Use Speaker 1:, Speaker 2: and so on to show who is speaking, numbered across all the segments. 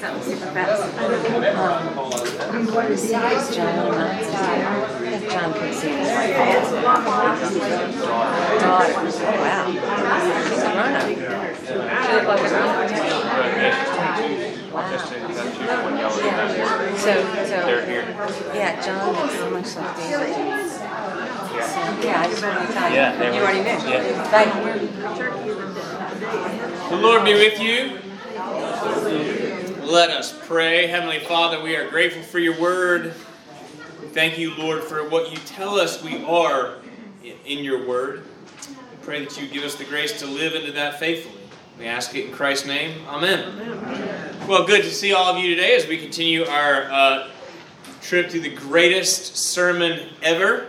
Speaker 1: something super fast. Um, besides John Lance is here, John can see this like fast. Daughter, wow. She's a grown-up. She looked like a grown-up. Wow. Yeah. So, so. Yeah, John looks so much like David. So, yeah, I just wanted to tell you.
Speaker 2: Yeah, they
Speaker 1: You
Speaker 2: were-
Speaker 1: already knew.
Speaker 2: yeah.
Speaker 1: Thank you.
Speaker 2: The Lord be with you. Let us pray. Heavenly Father, we are grateful for your word. Thank you, Lord, for what you tell us we are in- your word. We pray that you give us the grace to live into that faithfully. We ask it in Christ's name. Amen. Well, good to see all of you today as we continue our uh, trip through the greatest sermon ever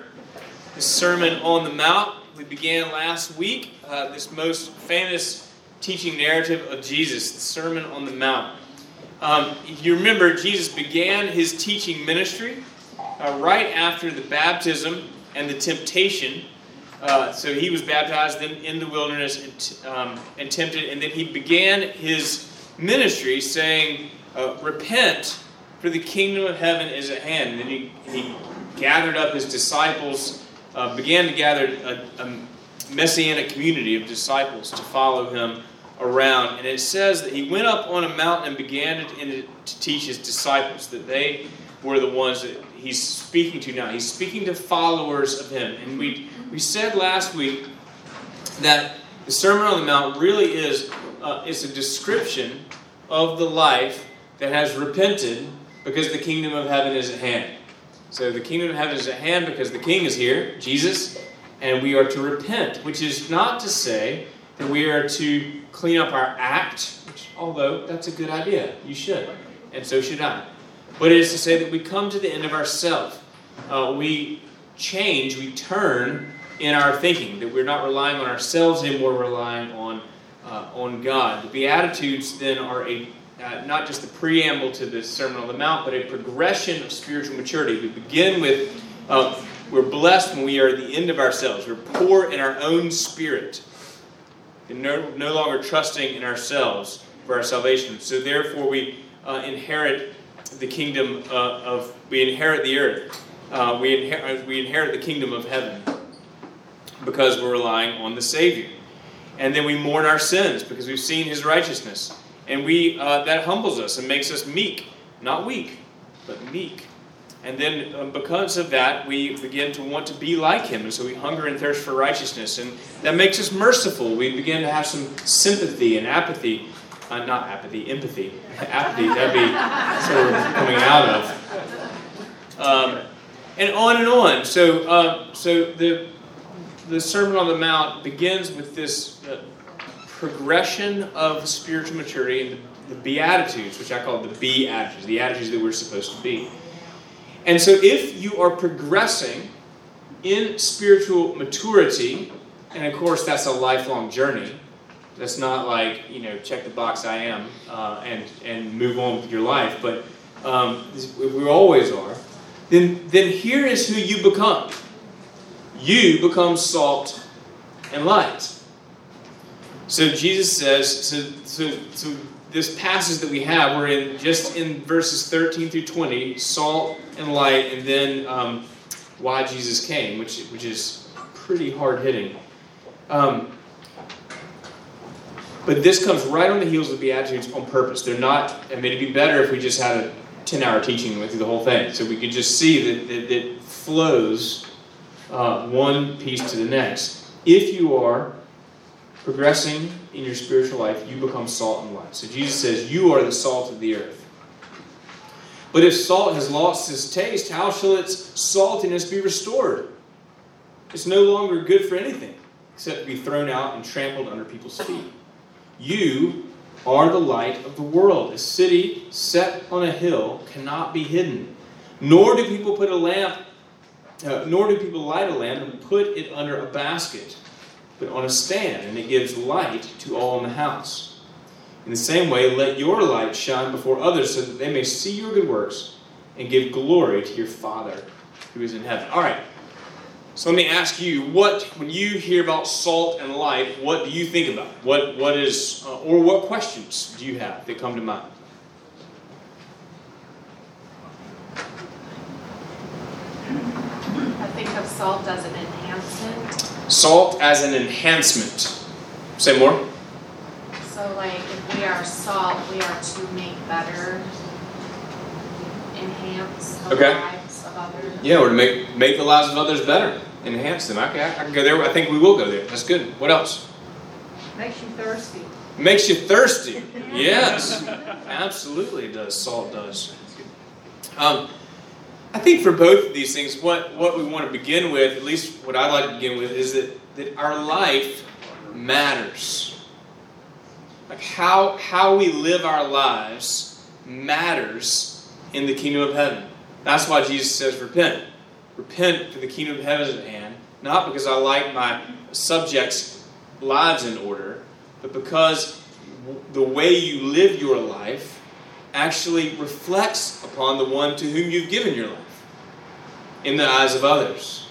Speaker 2: the Sermon on the Mount. We began last week uh, this most famous teaching narrative of Jesus, the Sermon on the Mount. Um, you remember, Jesus began his teaching ministry uh, right after the baptism and the temptation. Uh, so he was baptized then in the wilderness and, um, and tempted, and then he began his ministry saying, uh, Repent, for the kingdom of heaven is at hand. And then he, he gathered up his disciples, uh, began to gather a, a messianic community of disciples to follow him around. And it says that he went up on a mountain and began to, to teach his disciples, that they were the ones that he's speaking to now. He's speaking to followers of him. And we, we said last week that the Sermon on the Mount really is uh, it's a description of the life that has repented because the kingdom of heaven is at hand. So the kingdom of heaven is at hand because the king is here, Jesus, and we are to repent, which is not to say that we are to clean up our act, which, although that's a good idea, you should, and so should I. But it is to say that we come to the end of ourself. Uh, we change, we turn in our thinking, that we're not relying on ourselves anymore, we're relying on, uh, on God. The Beatitudes then are a uh, not just the preamble to the Sermon on the Mount, but a progression of spiritual maturity. We begin with uh, we're blessed when we are at the end of ourselves. We're poor in our own spirit, and no, no longer trusting in ourselves for our salvation. So therefore, we uh, inherit the kingdom uh, of we inherit the earth. Uh, we inherit we inherit the kingdom of heaven because we're relying on the Savior, and then we mourn our sins because we've seen His righteousness and we uh, that humbles us and makes us meek, not weak, but meek. And then um, because of that, we begin to want to be like Him, and so we hunger and thirst for righteousness, and that makes us merciful. We begin to have some sympathy and apathy, uh, not apathy, empathy, apathy. That'd be sort of coming out of. Um, and on and on. So, uh, so the the Sermon on the Mount begins with this uh, progression of spiritual maturity and the, the Beatitudes, which I call the B attitudes, the attitudes that we're supposed to be. And so, if you are progressing in spiritual maturity, and of course, that's a lifelong journey. That's not like you know, check the box, I am, uh, and and move on with your life. But um, we always are. Then, then here is who you become. You become salt and light. So Jesus says, so, so, so this passage that we have, we're in just in verses 13 through 20, salt and light, and then um, why Jesus came, which, which is pretty hard hitting. Um, but this comes right on the heels of the Beatitudes on purpose. They're not, I mean, it'd be better if we just had a 10 hour teaching and went through the whole thing. So we could just see that, that, flows uh, one piece to the next. If you are progressing in your spiritual life, you become salt and light. So Jesus says, You are the salt of the earth. But if salt has lost its taste, how shall its saltiness be restored? It's no longer good for anything except to be thrown out and trampled under people's feet. You are the light of the world. A city set on a hill cannot be hidden. Nor do people put a lamp, uh, nor do people light a lamp and put it under a basket but on a stand, and it gives light to all in the house. In the same way, let your light shine before others so that they may see your good works and give glory to your Father who is in heaven. All right. So let me ask you, what when you hear about salt and light, what do you think about? What what is uh, or what questions do you have that come to mind?
Speaker 3: I think of salt as an
Speaker 2: Salt as an enhancement. Say more.
Speaker 3: So, like, if we are salt, we are to make better, enhance the
Speaker 2: Okay.
Speaker 3: lives of others.
Speaker 2: Yeah, or to make make the lives of others better, enhance them. Okay, I can go there. I think we will go there. That's good. What else?
Speaker 1: Makes you thirsty.
Speaker 2: Makes you thirsty. Yes, absolutely it does. Salt does. Um, I think for both of these things, what, what we want to begin with, at least what I'd like to begin with, is that, that our life matters. Like how, how we live our lives matters in the kingdom of heaven. That's why Jesus says, repent. Repent, for the kingdom of heaven is at hand. Not because I like my subjects' lives in order, but because the way you live your life actually reflects upon the one to whom you've given your life in the eyes of others.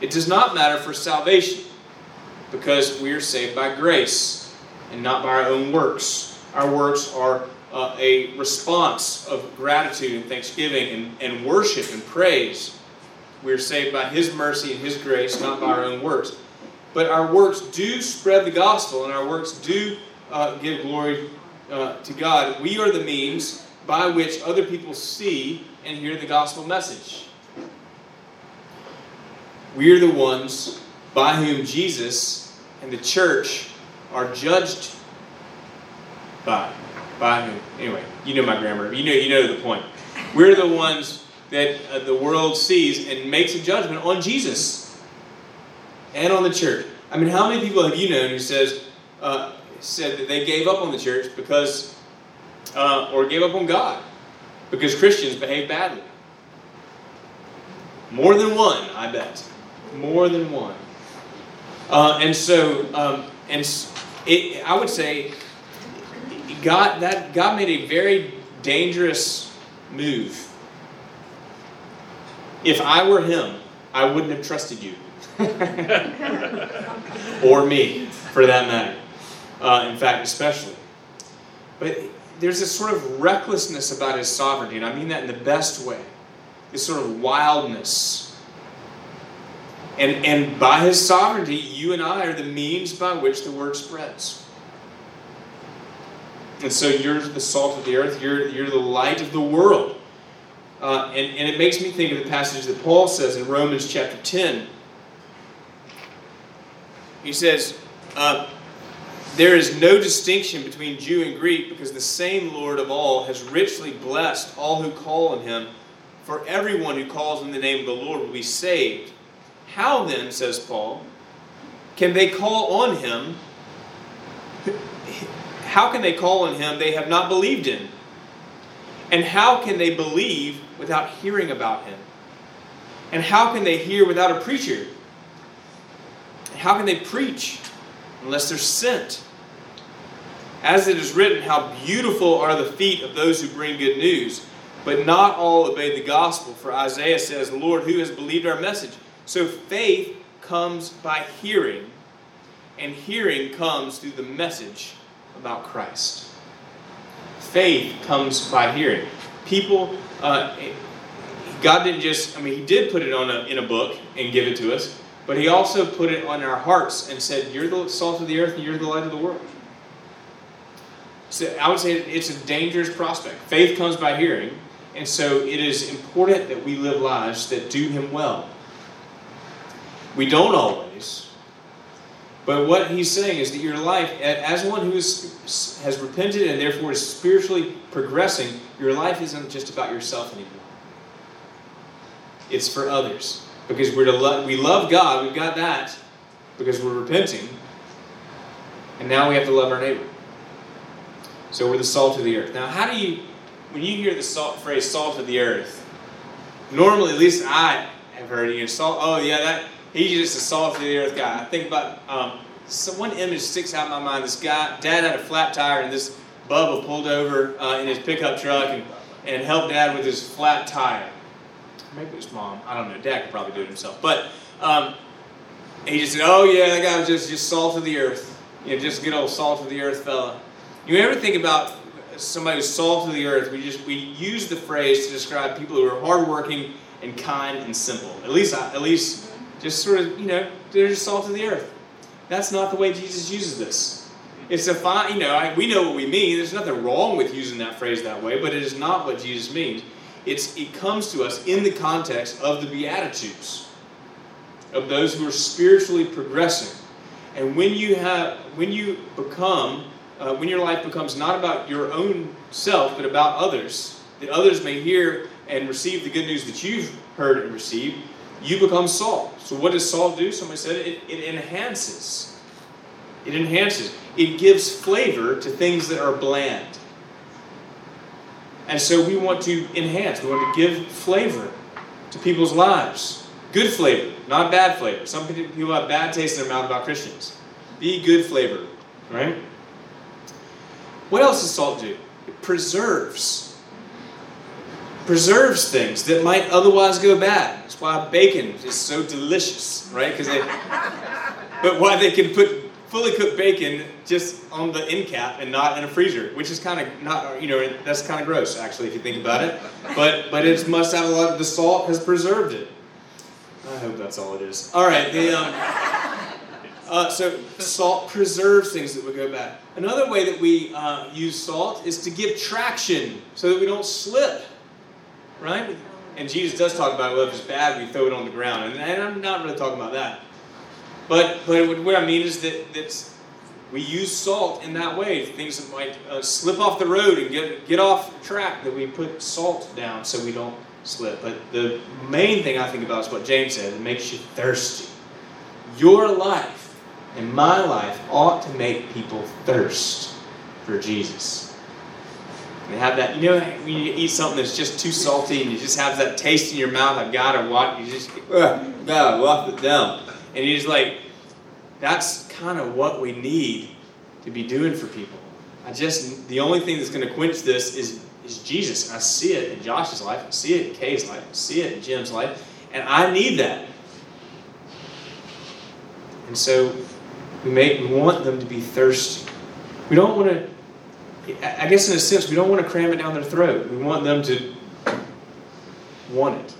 Speaker 2: It does not matter for salvation because we are saved by grace and not by our own works. Our works are uh, a response of gratitude and thanksgiving and, and worship and praise. We are saved by His mercy and His grace, not by our own works. But our works do spread the gospel, and our works do uh, give glory uh, to God. We are the means by which other people see and hear the gospel message. We are the ones by whom Jesus and the church are judged by. By whom? Anyway, you know my grammar. You know, you know the point. We're the ones that uh, the world sees and makes a judgment on Jesus and on the church. I mean, how many people have you known who says uh, said that they gave up on the church because, uh, or gave up on God because Christians behave badly? More than one, I bet. More than one. Uh, and so, um, and it, I would say, God that God made a very dangerous move. If I were Him, I wouldn't have trusted you, or me, for that matter. Uh, in fact, especially. But there's this sort of recklessness about His sovereignty, and I mean that in the best way. This sort of wildness. And, and by his sovereignty, you and I are the means by which the word spreads. And so you're the salt of the earth, you're, you're the light of the world. Uh, and, and it makes me think of the passage that Paul says in Romans chapter 10. He says, uh, There is no distinction between Jew and Greek because the same Lord of all has richly blessed all who call on him. For everyone who calls on the name of the Lord will be saved. How then, says Paul, can they call on him? How can they call on him they have not believed in? And how can they believe without hearing about him? And how can they hear without a preacher? How can they preach unless they're sent? As it is written, how beautiful are the feet of those who bring good news. But not all obeyed the gospel, for Isaiah says, Lord, who has believed our message? So faith comes by hearing, and hearing comes through the message about Christ. Faith comes by hearing. People, uh, God didn't just, I mean, He did put it on a, in a book and give it to us, but He also put it on our hearts and said, You're the salt of the earth and you're the light of the world. So I would say it's a dangerous prospect. Faith comes by hearing, and so it is important that we live lives that do Him well. We don't always. But what he's saying is that your life, as one who is, has repented and therefore is spiritually progressing, your life isn't just about yourself anymore. It's for others. Because we're to love, we love God, we've got that, because we're repenting. And now we have to love our neighbor. So we're the salt of the earth. Now, how do you, when you hear the salt, phrase salt of the earth, normally, at least I have heard you salt, oh yeah, that he's just a salt of the earth guy. I think about um, so one image sticks out in my mind. This guy, dad had a flat tire, and this Bubba pulled over uh, in his pickup truck and, and helped dad with his flat tire. Maybe was mom. I don't know. Dad could probably do it himself. But um, he just said, "Oh yeah, that guy was just just salt of the earth. You know, just good old salt of the earth fella." You ever think about somebody who's salt of the earth? We just we use the phrase to describe people who are hardworking and kind and simple. At least, at least, just sort of, you know, they're just salt of the earth. That's not the way Jesus uses this. It's a fine, you know, I, we know what we mean. There's nothing wrong with using that phrase that way, but it is not what Jesus means. It's, it comes to us in the context of the Beatitudes, of those who are spiritually progressing. And when you have, when you become, uh, when your life becomes not about your own self, but about others, that others may hear and receive the good news that you've heard and received, you become salt. So what does salt do? Somebody said it, it enhances. It enhances. It gives flavor to things that are bland. And so we want to enhance, we want to give flavor to people's lives. Good flavor, not bad flavor. Some people have bad taste in their mouth about Christians. Be good flavor, right? What else does salt do? It preserves. Preserves things that might otherwise go bad. That's why bacon is so delicious, right? Because they, but why they can put fully cooked bacon just on the end cap and not in a freezer, which is kind of not, you know, that's kind of gross actually if you think about it. But but it must have a lot of the salt has preserved it. I hope that's all it is. All right, the um, uh, so salt preserves things that would go bad. Another way that we uh, use salt is to give traction so that we don't slip, right? And Jesus does talk about well, if it's bad, we throw it on the ground, and, and I'm not really talking about that. But but what I mean is that that we use salt in that way. Things that might uh, slip off the road and get get off track. That we put salt down so we don't slip. But the main thing I think about is what James said. It makes you thirsty. Your life and my life ought to make people thirst for Jesus. They have that, you know, when you eat something that's just too salty and you just have that taste in your mouth, I've got to watch, you just, God, waft it down. And you're just like, that's kind of what we need to be doing for people. I just, the only thing that's going to quench this is, is Jesus. I see it in Josh's life, I see it in Kay's life, I see it in Jim's life, and I need that. And so we make we want them to be thirsty. We don't want to I guess in a sense we don't want to cram it down their throat. We want them to want it.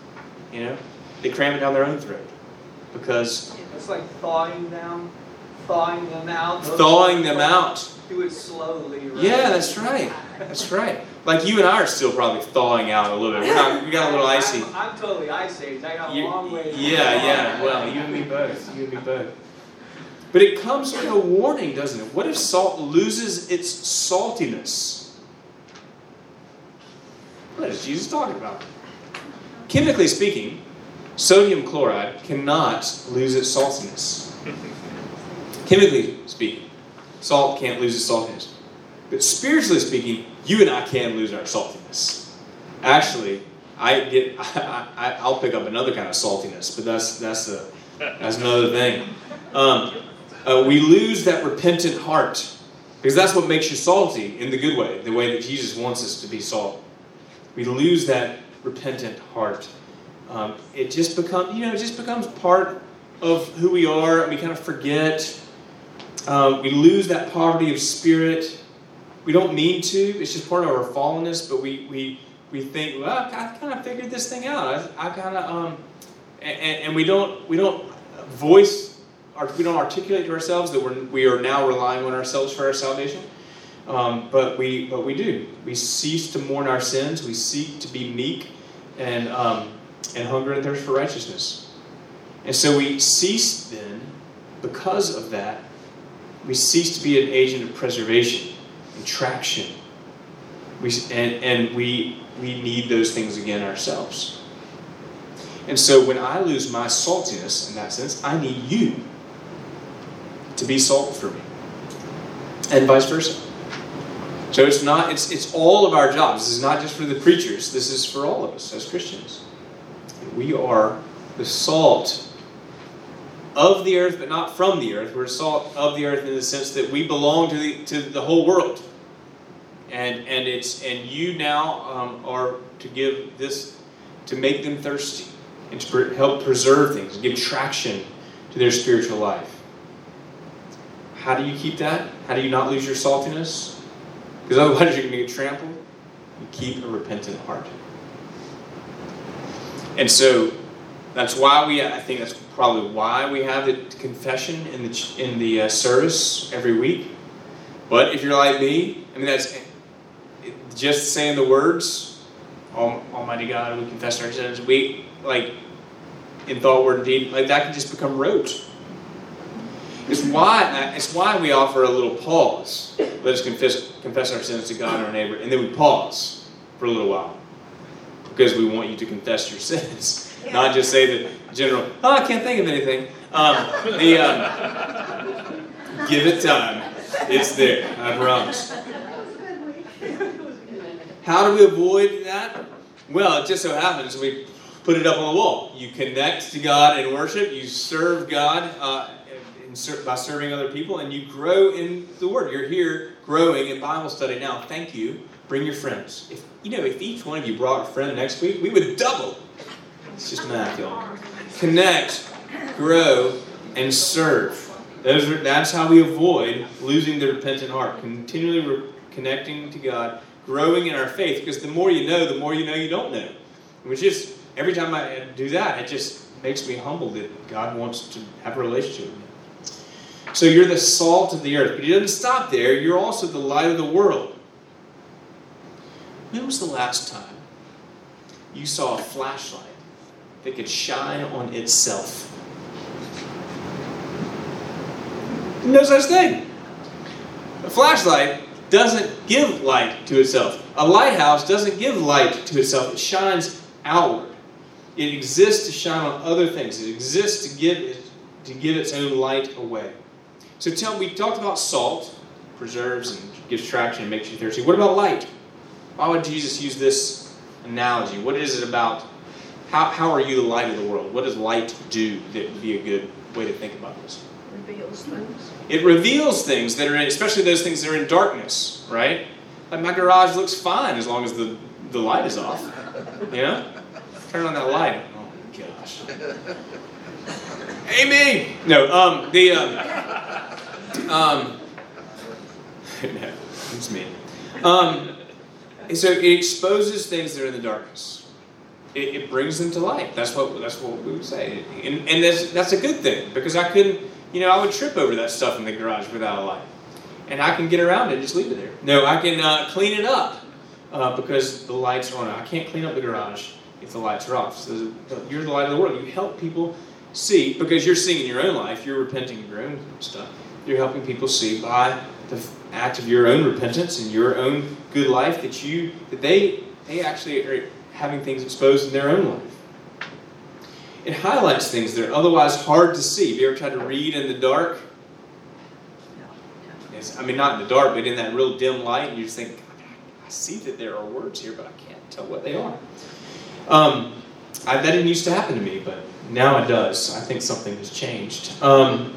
Speaker 2: You know? They cram it down their own throat. Because
Speaker 4: it's like thawing them, thawing them out.
Speaker 2: Thawing them out.
Speaker 4: Do it slowly, right?
Speaker 2: Yeah, that's right. That's right. Like you and I are still probably thawing out a little bit. We're not, we got a little icy.
Speaker 4: I'm, I'm totally ice. I got a
Speaker 2: You-
Speaker 4: long way. to go.
Speaker 2: yeah, yeah. Well, you and me both. You and me both. But it comes with a warning, doesn't it? What if salt loses its saltiness? What is Jesus talking about? Chemically speaking, sodium chloride cannot lose its saltiness. Chemically speaking, salt can't lose its saltiness. But spiritually speaking, you and I can lose our saltiness. Actually, I get I, I, I'll pick up another kind of saltiness, but that's that's a that's another thing. Um, uh, we lose that repentant heart because that's what makes you salty in the good way, the way that Jesus wants us to be salt. We lose that repentant heart. Um, it just becomes you know it just becomes part of who we are. and We kind of forget. Um, we lose that poverty of spirit. We don't mean to. It's just part of our fallenness. But we we we think, well, I've kind of figured this thing out. I, I kind of um, and, and we don't we don't voice we don't articulate to ourselves that we're, we are now relying on ourselves for our salvation. Um, but we but we do. We cease to mourn our sins. We seek to be meek and um, and hunger and thirst for righteousness. And so we cease then, because of that, we cease to be an agent of preservation and traction. We, and and we, we need those things again ourselves. And so when I lose my saltiness in that sense, I need you to be salt for me. And vice versa. So it's not it's it's all of our jobs. This is not just for the preachers. This is for all of us as Christians. We are the salt of the earth, but not from the earth. We're salt of the earth in the sense that we belong to the to the whole world. And and it's and you now um, are to give this to make them thirsty and to help preserve things give traction to their spiritual life. How do you keep that? How do you not lose your saltiness? Because otherwise you're going to get trampled. You keep a repentant heart. And so that's why we, I think that's probably why we have the confession in the, in the uh, service every week. But if you're like me, I mean, that's just saying the words, Almighty God, we confess our sins. We, like, in thought, word, and deed, like that can just become rote. It's why, it's why we offer a little pause. Let us confess, confess our sins to God and our neighbor, and then we pause for a little while. Because we want you to confess your sins. Yeah. Not just say the general, oh, I can't think of anything. Um, the, um, give it time. It's there, I promise. How do we avoid that? Well, it just so happens we put it up on the wall. You connect to God in worship, you serve God uh, by serving other people, and you grow in the Word. You're here growing in Bible study now. Thank you. Bring your friends. If you know, if each one of you brought a friend next week, we would double. It's just math, y'all. Connect, grow, and serve. Those are, that's how we avoid losing the repentant heart. Continually re- connecting to God, growing in our faith. Because the more you know, the more you know you don't know. Which is every time I do that, it just makes me humble that God wants to have a relationship with me. So you're the salt of the earth. But He doesn't stop there. You're also the light of the world. When was the last time you saw a flashlight that could shine on itself? No such thing. A flashlight doesn't give light to itself. A lighthouse doesn't give light to itself. It shines outward. It exists to shine on other things. It exists to give to give its own light away. So tell me, we talked about salt, preserves and gives traction and makes you thirsty. What about light? Why would Jesus use this analogy? What is it about? How, how are you the light of the world? What does light do that would be a good way to think about this?
Speaker 1: Reveals things.
Speaker 2: It reveals things that are, in, especially those things that are in darkness, right? Like my garage looks fine as long as the, the light is off. You know? Turn on that light. Oh my gosh. Amy! No, um, the, um, um, it's me. Um, so it exposes things that are in the darkness. It, it, brings them to light. That's what that's what we would say, and, and that's that's a good thing because I couldn't, you know, I would trip over that stuff in the garage without a light, and I can get around it, just leave it there. No, I can uh, clean it up uh, because the lights are on. I can't clean up the garage if the lights are off. So you're the light of the world. You help people see because you're seeing in your own life. You're repenting of your own stuff. You're helping people see by the act of your own repentance and your own good life that you that they they actually are having things exposed in their own life. It highlights things that are otherwise hard to see. Have you ever tried to read in the dark? Yes, I mean not in the dark, but in that real dim light, and you just think, I see that there are words here, but I can't tell what they are. Um, I, that didn't used to happen to me, but now it does. I think something has changed. Um,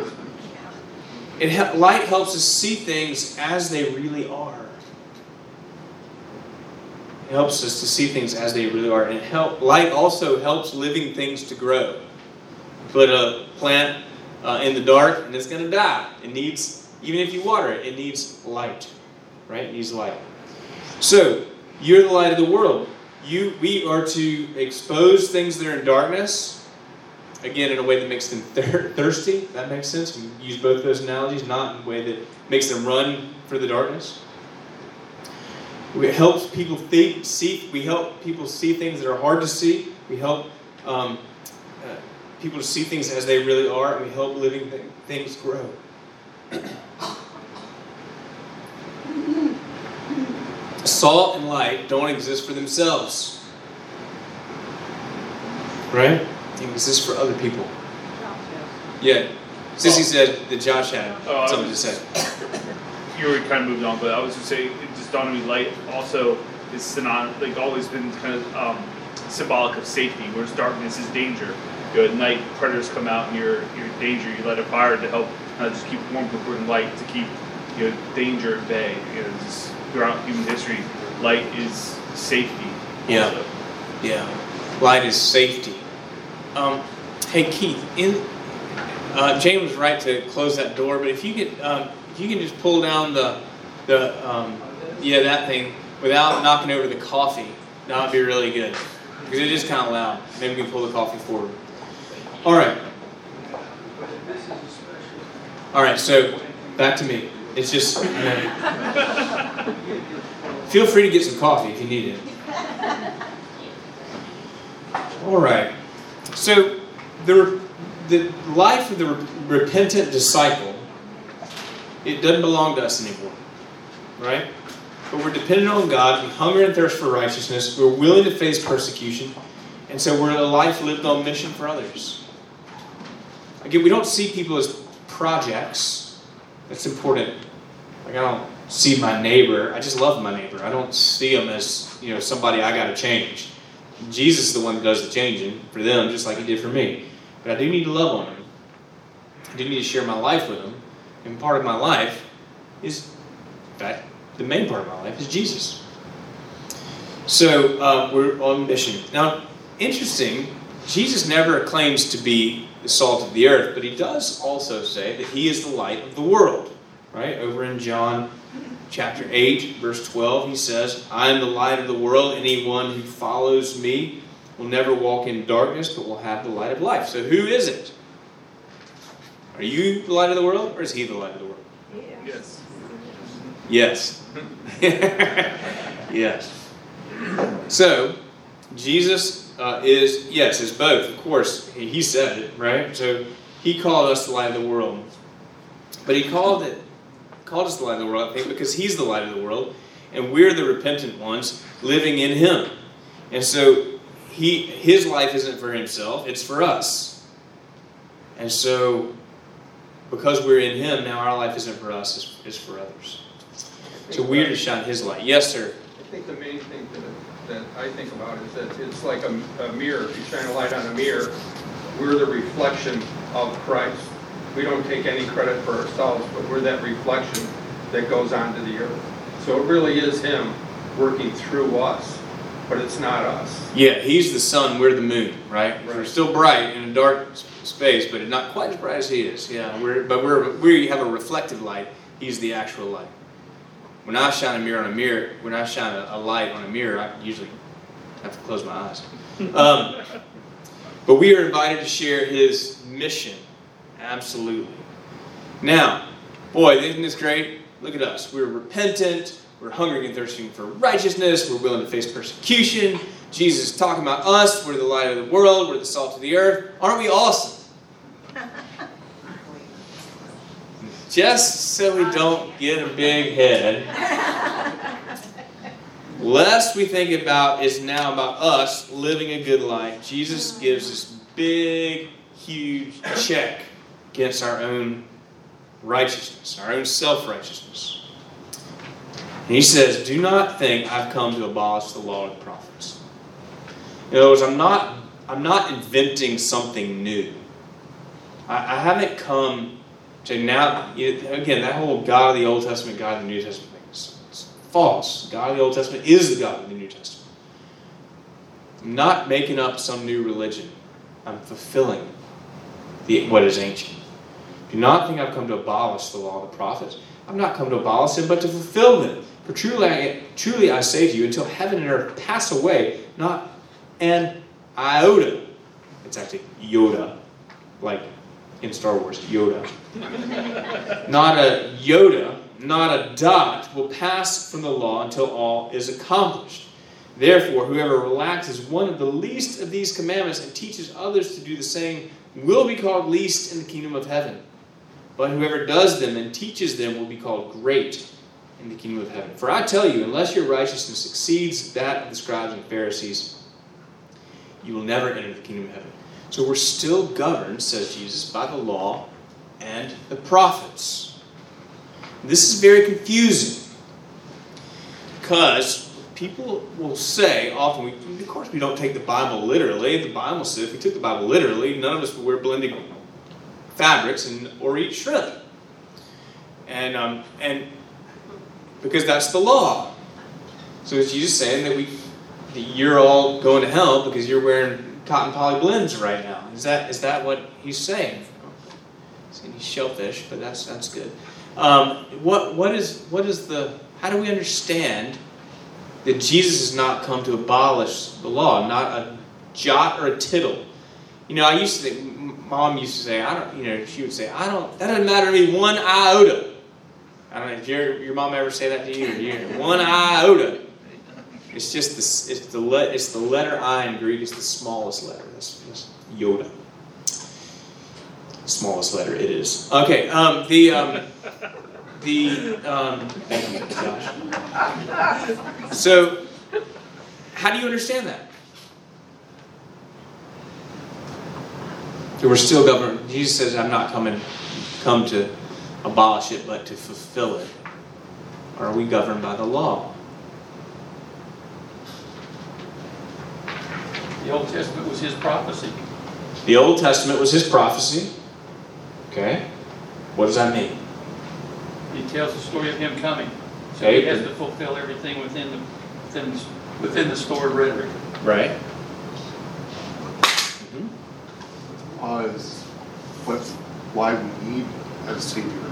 Speaker 2: it, light helps us see things as they really are. It helps us to see things as they really are. And help, light also helps living things to grow. Put a plant uh, in the dark and it's going to die. It needs, even if you water it, it needs light. Right? It needs light. So, you're the light of the world. You, we are to expose things that are in darkness again in a way that makes them thir- thirsty. That makes sense. We use both those analogies, not in a way that makes them run for the darkness. We help people think, see. We help people see things that are hard to see. We help um, uh, people to see things as they really are, and we help living th- things grow. Salt and light don't exist for themselves, right? Is this is for other people. Yeah. Sissy said that Josh had oh, something to say.
Speaker 5: You were kind of moved on, but I was just saying, it just dawned on me, light also is synonymous, like always been kind of um, symbolic of safety, whereas darkness is danger. You know, at night, predators come out and you're, you're in danger. You light a fire to help uh, just keep warm before light to keep you know, danger at bay. You know, just throughout human history, light is safety.
Speaker 2: Yeah. Also. Yeah. Light is safety. Um, hey Keith, in uh, James was right to close that door, but if you could, um, if you can just pull down the the um, yeah that thing without knocking over the coffee, that would be really good. Because it is kind of loud. Maybe we can pull the coffee forward. All right. All right, so back to me. It's just, feel free to get some coffee if you need it. All right. So the the life of the repentant disciple, it doesn't belong to us anymore, right? But we're dependent on God. We hunger and thirst for righteousness. We're willing to face persecution, and so we're a life lived on mission for others. Again, we don't see people as projects. That's important. Like I don't see my neighbor. I just love my neighbor. I don't see them as you know somebody I got to change. Jesus is the one that does the changing for them, just like He did for me. But I do need to love on them. I do need to share my life with them. And part of my life is, in fact, the main part of my life is Jesus. So uh, we're on mission. Now, interesting, Jesus never claims to be the salt of the earth, but he does also say that he is the light of the world. Right? Over in John chapter 8, verse 12, he says, I am the light of the world. Anyone who follows me will never walk in darkness, but will have the light of life. So who is it? Are you the light of the world, or is he the light of the world?
Speaker 5: Yes.
Speaker 2: Yes. yes. So, Jesus uh, is, yes, is both, of course. He, he said it, right? So, he called us the light of the world. But he called it, called us the light of the world, I think, because he's the light of the world, and we're the repentant ones living in him. And so, he, his life isn't for himself, it's for us. And so, because we're in him, now our life isn't for us, it's, it's for others. So we're to shine his light. Yes, sir.
Speaker 6: I think the main thing that, that I think about is that it's like a, a mirror. If you shine a light on a mirror, we're the reflection of Christ. We don't take any credit for ourselves, but we're that reflection that goes onto the earth. So it really is Him working through us, but it's not us.
Speaker 2: Yeah, he's the sun, we're the moon, right?
Speaker 6: Right.
Speaker 2: We're still bright in a dark space, but not quite as bright as he is. Yeah, we're but we're we have a reflective light. He's the actual light. When I shine a mirror on a mirror, when I shine a, a light on a mirror, I usually have to close my eyes. Um, but we are invited to share his mission. Absolutely. Now, boy, isn't this great? Look at us. We're repentant. We're hungering and thirsting for righteousness. We're willing to face persecution. Jesus is talking about us. We're the light of the world. We're the salt of the earth. Aren't we awesome? Just so we don't get a big head, lest we think about is now about us living a good life. Jesus gives this big, huge check against our own righteousness, our own self righteousness. And he says, Do not think I've come to abolish the law of the prophets. In other words, I'm not, I'm not inventing something new. I, I haven't come to now, again, that whole God of the Old Testament, God of the New Testament thing is false. God of the Old Testament is the God of the New Testament. I'm not making up some new religion. I'm fulfilling the, what is ancient. Do not think I've come to abolish the law of the prophets. I've not come to abolish them, but to fulfill them. For truly I, truly I say to you, until heaven and earth pass away, not an iota. It's actually Yoda, like in Star Wars, Yoda. not a Yoda, not a dot will pass from the law until all is accomplished. Therefore, whoever relaxes one of the least of these commandments and teaches others to do the same will be called least in the kingdom of heaven. But whoever does them and teaches them will be called great in the kingdom of heaven. For I tell you, unless your righteousness exceeds that of the scribes and Pharisees, you will never enter the kingdom of heaven. So we're still governed, says Jesus, by the law and the prophets. This is very confusing because people will say often, we, of course, we don't take the Bible literally. The Bible says if we took the Bible literally, none of us would wear blended fabrics and or eat shrimp. And um, and because that's the law. So is Jesus saying that we that you're all going to hell because you're wearing cotton poly blends right now? Is that is that what he's saying? He's shellfish, but that's that's good. Um, what what is what is the how do we understand that Jesus has not come to abolish the law, not a jot or a tittle. You know, I used to think, mom used to say, I don't, you know, she would say, I don't, that doesn't matter to me one iota. I don't know if your your mom ever say that to you. You one iota. It's just the it's the le, it's the letter I in Greek. It's the smallest letter. That's, that's Yoda. Smallest letter it is. Okay. Um, the um, the um, thank you, Josh. So, how do you understand that? We're still governed. Jesus says, "I'm not coming, come to abolish it, but to fulfill it." Or are we governed by the law?
Speaker 7: The Old Testament was his prophecy.
Speaker 2: The Old Testament was his prophecy. Okay, what does that mean?
Speaker 7: He tells the story of him coming. So
Speaker 2: Okay.
Speaker 7: he has to fulfill everything within the, within, the- within the stored rhetoric.
Speaker 2: Right.
Speaker 8: Is what's why we need a savior.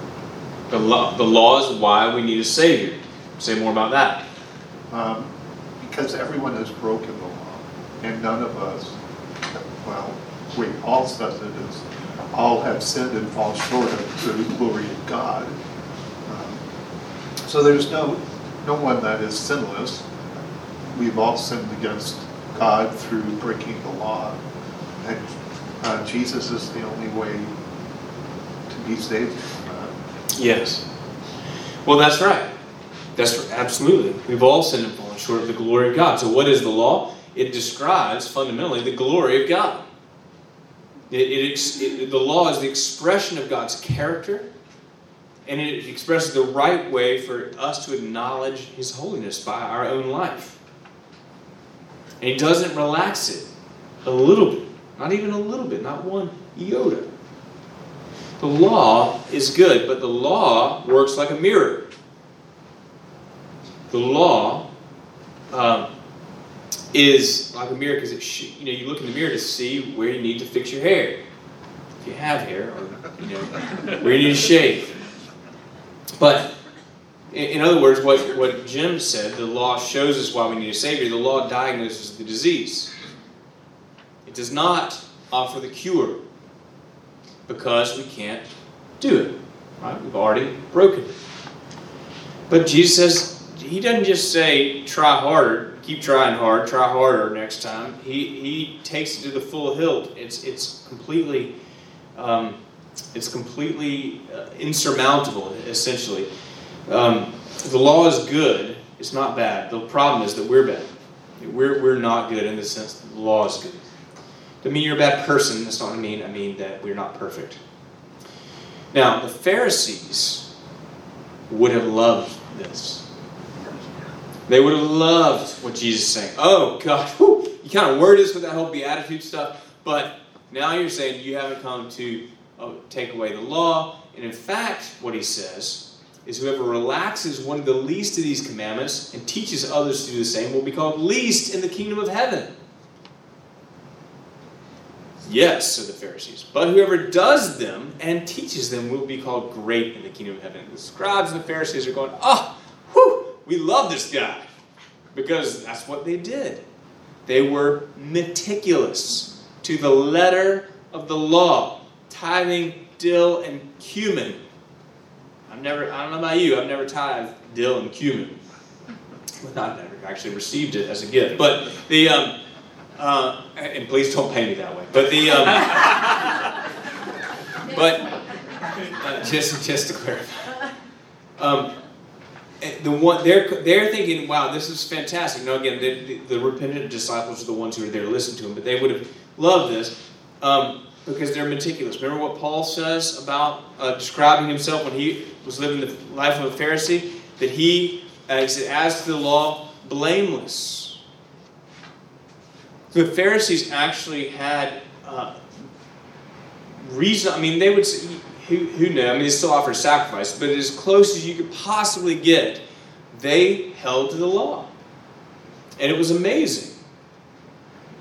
Speaker 2: The law, the law is why we need a savior. Say more about that.
Speaker 8: Um, because everyone has broken the law, and none of us, well, wait, all is, all have sinned and fall short of the glory of God. Um, So there's no, no one that is sinless. We've all sinned against God through breaking the law. And uh, Jesus is the only way to be saved.
Speaker 2: Yes. Well, that's right. That's absolutely. We've all sinned and fallen short of the glory of God. So, what is the law? It describes fundamentally the glory of God. It, it, it, the law is the expression of God's character, and it expresses the right way for us to acknowledge His holiness by our own life. And He doesn't relax it a little bit, not even a little bit, not one iota. The law is good, but the law works like a mirror. The law um, is like a mirror because it sh- you know you look in the mirror to see where you need to fix your hair, if you have hair, or you know where you need to shave. But in, in other words, what what Jim said, the law shows us why we need a savior. The law diagnoses the disease. Does not offer the cure because we can't do it. Right? We've already broken it. But Jesus says, He doesn't just say, try harder, keep trying hard, try harder next time. He, he takes it to the full hilt. It's, it's completely, um, it's completely uh, insurmountable, essentially. Um, the law is good, it's not bad. The problem is that we're bad. We're, we're not good in the sense that the law is good. Doesn't mean you're a bad person. That's not what I mean. I mean that we're not perfect. Now, the Pharisees would have loved this. They would have loved what Jesus is saying. Oh, God, whew, you kind of word this with that whole beatitude stuff, but now you're saying you haven't come to uh, take away the law. And in fact, what he says is whoever relaxes one of the least of these commandments and teaches others to do the same will be called least in the kingdom of heaven. Yes, said the Pharisees. But whoever does them and teaches them will be called great in the kingdom of heaven. The scribes and the Pharisees are going, oh, whew, we love this guy. Because that's what they did. They were meticulous to the letter of the law, tithing dill and cumin. I've never, I don't know about you, I've never tithed dill and cumin. Well, not never actually received it as a gift. But the, um, uh, and please don't pay me that way. But the, um, but uh, just just to clarify, um, the one they're they're thinking, wow, this is fantastic. Now again, the, the, the repentant disciples are the ones who are there to listen to him, but they would have loved this um, because they're meticulous. Remember what Paul says about uh, describing himself when he was living the life of a Pharisee, that he, uh, he said, as to the law, blameless. The Pharisees actually had uh, reason. I mean, they would say, who, who knew? I mean, they still offered sacrifice, but as close as you could possibly get, they held to the law, and it was amazing.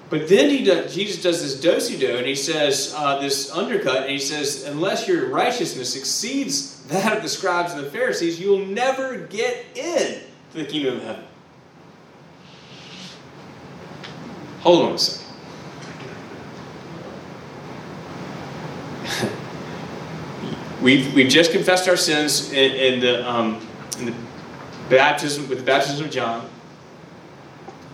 Speaker 2: But then he does, Jesus does this do do, and he says uh, this undercut, and he says, unless your righteousness exceeds that of the scribes and the Pharisees, you'll never get in to the kingdom of heaven. Hold on a second. we've, we've just confessed our sins in, in the, um, in the baptism with the baptism of John.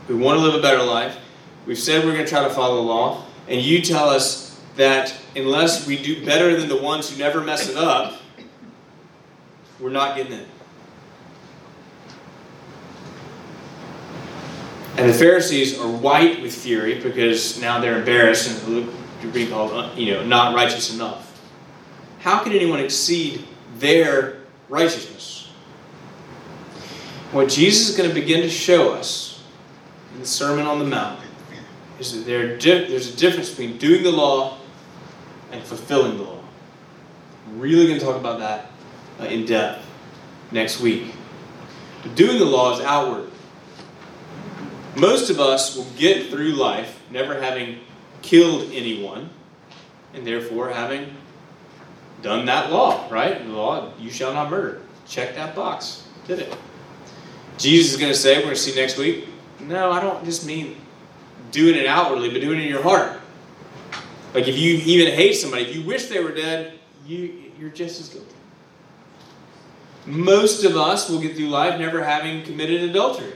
Speaker 2: We want to live a better life. We've said we're going to try to follow the law, and you tell us that unless we do better than the ones who never mess it up, we're not getting in. And the Pharisees are white with fury because now they're embarrassed and look to be called, uh, you know, not righteous enough. How can anyone exceed their righteousness? What Jesus is going to begin to show us in the Sermon on the Mount is that there, there's a difference between doing the law and fulfilling the law. I'm really going to talk about that uh, in depth next week. But doing the law is outward. Most of us will get through life never having killed anyone and therefore having done that law, right? The law, you shall not murder. Check that box. Did it. Jesus is going to say, we're going to see next week, no, I don't just mean doing it outwardly, but doing it in your heart. Like if you even hate somebody, if you wish they were dead, you, you're just as guilty. Most of us will get through life never having committed adultery.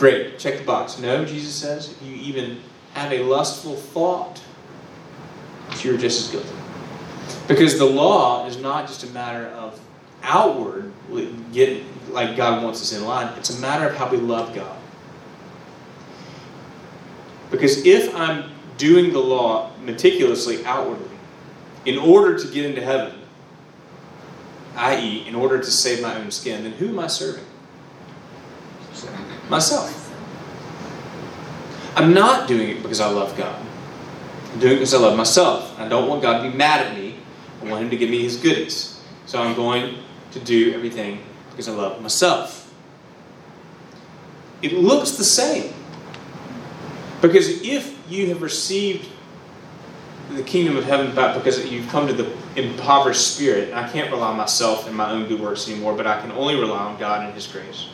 Speaker 2: Great, check the box. No, Jesus says, if you even have a lustful thought, you're just as guilty. Because the law is not just a matter of outward get like God wants us in line. It's a matter of how we love God. Because if I'm doing the law meticulously outwardly in order to get into heaven, i.e., in order to save my own skin, then who am I serving? Myself. I'm not doing it because I love God. I'm doing it because I love myself. I don't want God to be mad at me. I want Him to give me His goodies. So I'm going to do everything because I love myself. It looks the same. Because if you have received the kingdom of heaven back because you've come to the impoverished spirit, I can't rely on myself and my own good works anymore, but I can only rely on God and His grace.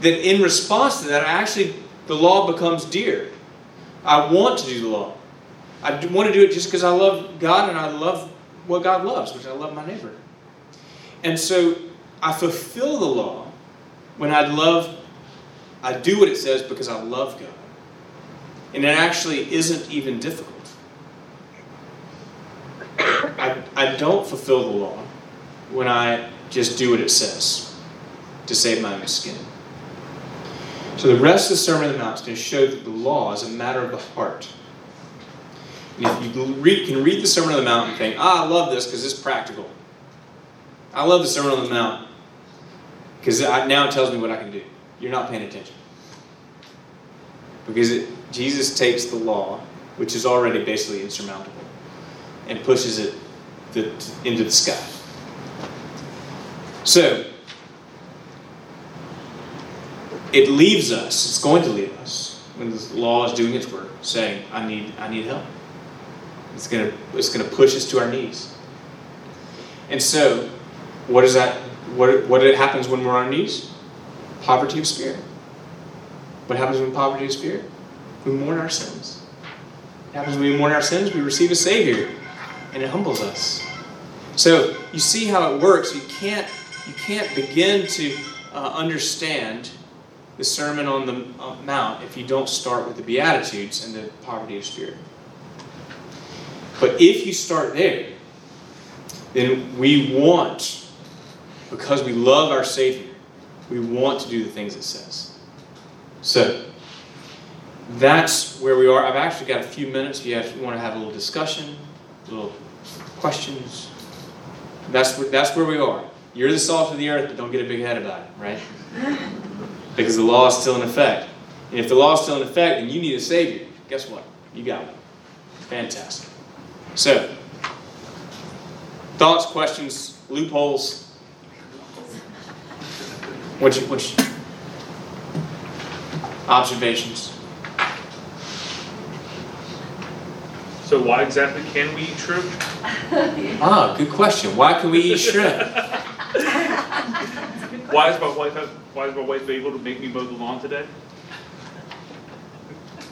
Speaker 2: Then, in response to that, I actually, the law becomes dear. I want to do the law. I want to do it just because I love God and I love what God loves, which I love my neighbor. And so I fulfill the law when I love, I do what it says because I love God. And it actually isn't even difficult. I, I don't fulfill the law when I just do what it says to save my own skin. So the rest of the Sermon on the Mount is going to show that the law is a matter of the heart. And if you read, can read the Sermon on the Mount and think, ah, I love this because it's practical. I love the Sermon on the Mount because now it tells me what I can do. You're not paying attention. Because it, Jesus takes the law, which is already basically insurmountable, and pushes it the, into the sky. So, it leaves us, it's going to leave us, when the law is doing its work, saying, I need, I need help. It's going to, it's going to push us to our knees. And so, what is that? What, what happens when we're on our knees? Poverty of spirit. What happens when poverty of spirit? We mourn our sins. What happens when we mourn our sins? We receive a Savior, and it humbles us. So you see how it works. You can't you can't begin to uh, understand the Sermon on the Mount if you don't start with the Beatitudes and the poverty of spirit. But if you start there, then we want, because we love our Savior, we want to do the things it says. So, that's where we are. I've actually got a few minutes if you want to have a little discussion, little questions. That's where, that's where we are. You're the salt of the earth, but don't get a big head about it, right? Because the law is still in effect. And if the law is still in effect, and you need a Savior. Guess what? You got one. Fantastic. So, thoughts, questions, loopholes? What's your, what's your observations?
Speaker 5: So why exactly can we eat shrimp?
Speaker 2: Ah, good question. Why can we eat shrimp?
Speaker 5: Why is my wife, why is my wife able to make me mow the lawn today?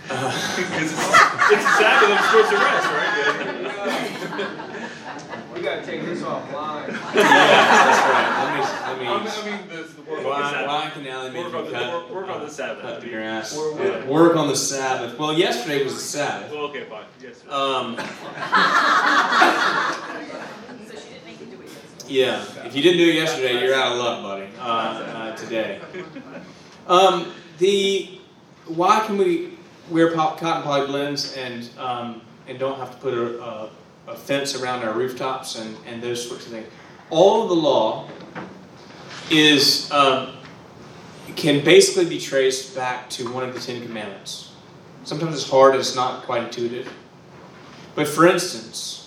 Speaker 5: Because it's, it's a Sabbath, I'm supposed to rest, right?
Speaker 6: We gotta take this offline.
Speaker 2: Yeah, that's right. Let me, let me.
Speaker 6: mean, this, the
Speaker 5: Work on the Sabbath.
Speaker 2: why can Ally make
Speaker 5: Work on the-
Speaker 2: cut,
Speaker 5: work- work on the
Speaker 2: uh,
Speaker 5: Sabbath.
Speaker 2: cut the grass?
Speaker 6: Work-
Speaker 2: Yeah, Work on the Sabbath. Well, yesterday was the Sabbath.
Speaker 5: Well, okay, fine, yes. sir.
Speaker 2: Um. Yeah, if you didn't do it yesterday, you're out of luck, buddy. Uh, uh, today. Um, the why can we wear pop, cotton poly blends and um, and don't have to put a, a, a fence around our rooftops and, and those sorts of things? All of the law is um, can basically be traced back to one of the Ten Commandments. Sometimes it's hard; and it's not quite intuitive. But for instance,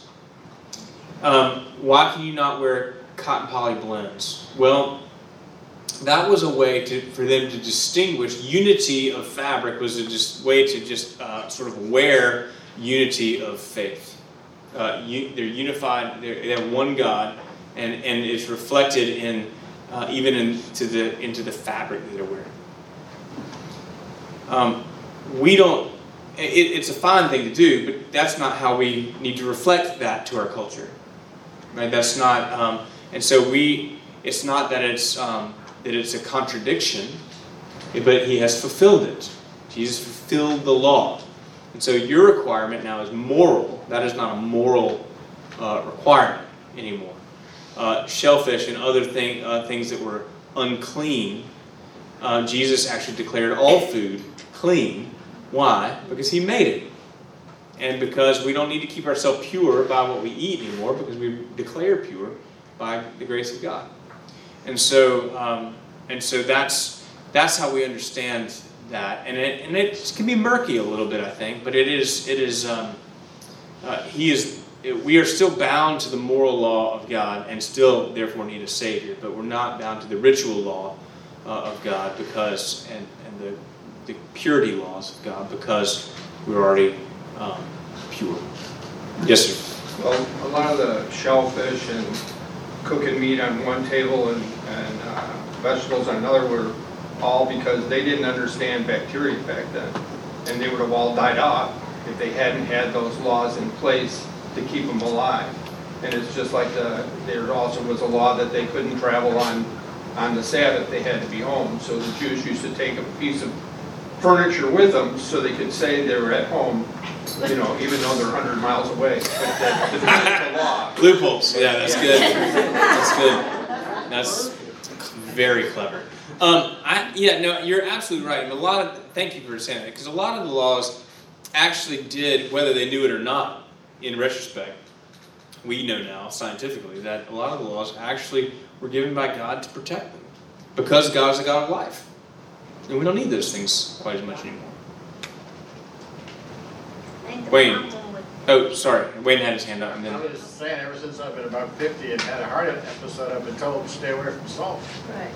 Speaker 2: um, why can you not wear cotton poly blends? Well, that was a way to, for them to distinguish unity of fabric was a just way to just uh, sort of wear unity of faith. Uh, you, they're unified. They're, they have one God, and, and it's reflected in uh, even into the into the fabric that they're wearing. Um, we don't. It, it's a fine thing to do, but that's not how we need to reflect that to our culture. Right? That's not. Um, and so we. It's not that it's um, that it's a contradiction, but he has fulfilled it. Jesus fulfilled the law, and so your requirement now is moral. That is not a moral uh, requirement anymore. Uh, shellfish and other thing, uh, things that were unclean, uh, Jesus actually declared all food clean. Why? Because he made it. And because we don't need to keep ourselves pure by what we eat anymore, because we declare pure by the grace of God. And so, um, and so that's that's how we understand that. And it and it can be murky a little bit, I think, but it is it is um, uh, he is we are still bound to the moral law of God and still therefore need a savior, but we're not bound to the ritual law uh, of God because and and the the purity laws of God because we're already um, pure. Yes, sir.
Speaker 6: Well, a lot of the shellfish and cooking meat on one table and, and uh, vegetables on another were all because they didn't understand bacteria back then. And they would have all died off if they hadn't had those laws in place to keep them alive. And it's just like the, there also was a law that they couldn't travel on, on the Sabbath, they had to be home. So the Jews used to take a piece of furniture with them so they could say they were at home, you know, even though they're hundred miles away. But that defeated the law.
Speaker 2: Loopholes. Yeah, that's good. That's good. That's very clever. Um, I, yeah, no, you're absolutely right. And a lot of thank you for saying that because a lot of the laws actually did, whether they knew it or not, in retrospect, we know now scientifically that a lot of the laws actually were given by God to protect them because God is a God of life, and we don't need those things quite as much anymore.
Speaker 9: I think
Speaker 2: Wayne. Oh, sorry, Wayne had his hand up, and
Speaker 10: I
Speaker 2: then
Speaker 10: was just saying, ever since I've been about fifty and had a heart episode, I've been told to stay away from salt.
Speaker 9: Right.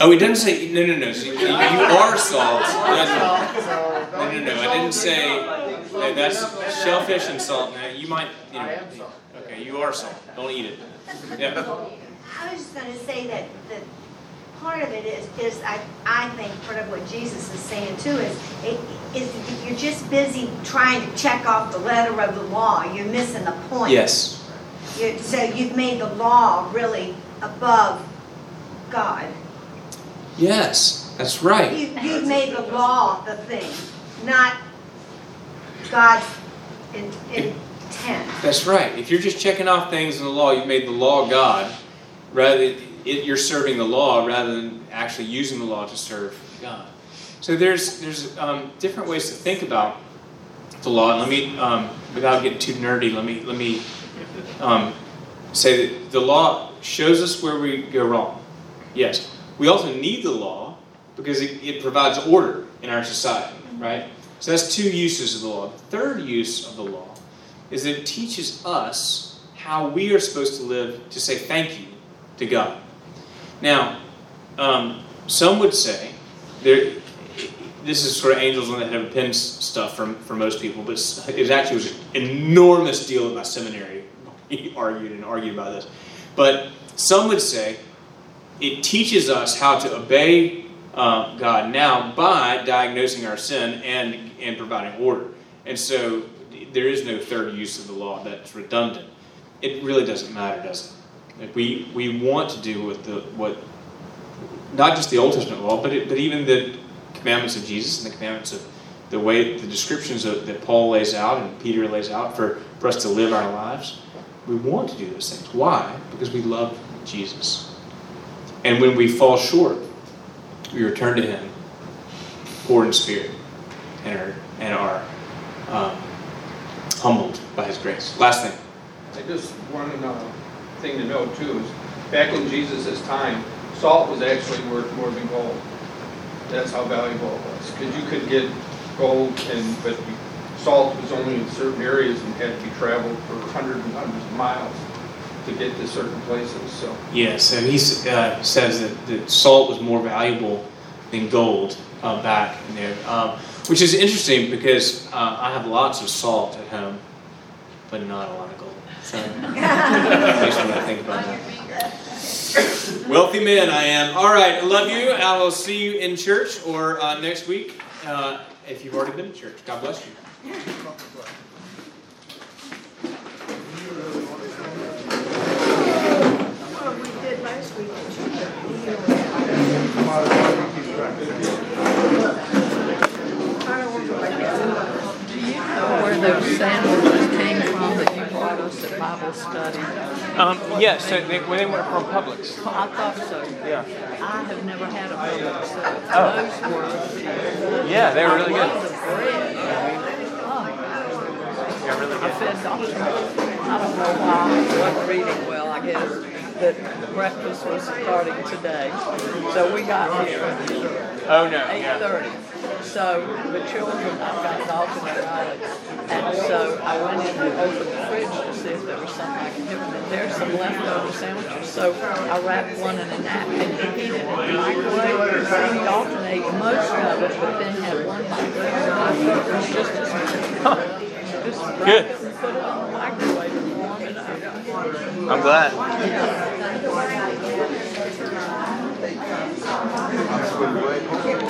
Speaker 2: oh, it doesn't say no, no, no. So you, you are salt. That's-
Speaker 10: So
Speaker 2: No, no, no, I didn't say,
Speaker 10: anymore.
Speaker 2: no, that's shellfish and salt, man, you might, you
Speaker 10: I
Speaker 2: know,
Speaker 10: am salt.
Speaker 2: okay, you are salt, don't eat it. Yeah,
Speaker 9: I was just gonna say that, that part of it is, is I, I think part of what Jesus is saying too is, it, is if you're just busy trying to check off the letter of the law, you're missing the point.
Speaker 2: yes,
Speaker 9: You, so you've made the law really above God.
Speaker 2: yes, that's right,
Speaker 9: You, you've made the law the thing, not God's in- intent.
Speaker 2: that's right. If you're just checking off things in the law, you've made the law God, rather, it, you're serving the law rather than actually using the law to serve God. So there's, there's um, different ways to think about the law, and let me, um, without getting too nerdy, let me, let me um, say that the law shows us where we go wrong. Yes. We also need the law because it, it provides order in our society, right? So that's two uses of the law. The third use of the law is that it teaches us how we are supposed to live to say thank you to God. Now, um, some would say there. This is sort of angels on the head of pins stuff for, for most people, but it actually was an enormous deal at my seminary. He argued and argued about this. But some would say it teaches us how to obey uh, God now by diagnosing our sin and and providing order. And so there is no third use of the law that's redundant. It really doesn't matter, does it? Like we we want to do what the what not just the Old Testament law, but it, but even the commandments of Jesus and the commandments of the way the descriptions of, that Paul lays out and Peter lays out for, for us to live our lives. We want to do those things. Why? Because we love Jesus. And when we fall short, we return to Him, poor in spirit, and are, and are um, humbled by His grace. Last thing.
Speaker 6: I just want to uh, thing to note too is, back in Jesus' time, salt was actually worth more than gold. That's how valuable it was, because you could get gold and, but salt was only in certain areas and had to be traveled for hundreds and hundreds of miles to get to certain places, so.
Speaker 2: Yes, and he uh, says that, that salt was more valuable than gold uh, back in there, um, which is interesting because uh, I have lots of salt at home, but not a lot of gold. So, makes me think about that. Wealthy man, I am. All right, love you. I will see you in church or uh, next week uh, if you've already been to church. God bless you.
Speaker 9: Well, we
Speaker 1: that you brought us at Bible study?
Speaker 2: Um, yes, so they, well, they were from Publix.
Speaker 1: I thought so.
Speaker 2: Yeah.
Speaker 1: I have never had a Publix, so
Speaker 2: Oh.
Speaker 1: those were.
Speaker 2: Yeah, they were really
Speaker 1: I
Speaker 2: good.
Speaker 1: love the bread. Oh,
Speaker 2: Yeah, really
Speaker 1: I fed Dr. I don't know why, I wasn't reading well, I guess, that breakfast was starting today. So we got here
Speaker 2: Oh, no.
Speaker 1: eight
Speaker 2: Yeah.
Speaker 1: thirty. So the children, I've got an alternate knowledge. And so I went in and opened the fridge to see if there was something I could give them. And there's some leftover sandwiches. So I wrapped one in a napkin, heated it in the microwave. We alternate most of it, but then had one thought it was just as good. Just
Speaker 2: Good.
Speaker 1: it and put it in the microwave and warm it up.
Speaker 2: I'm glad.
Speaker 1: Yeah.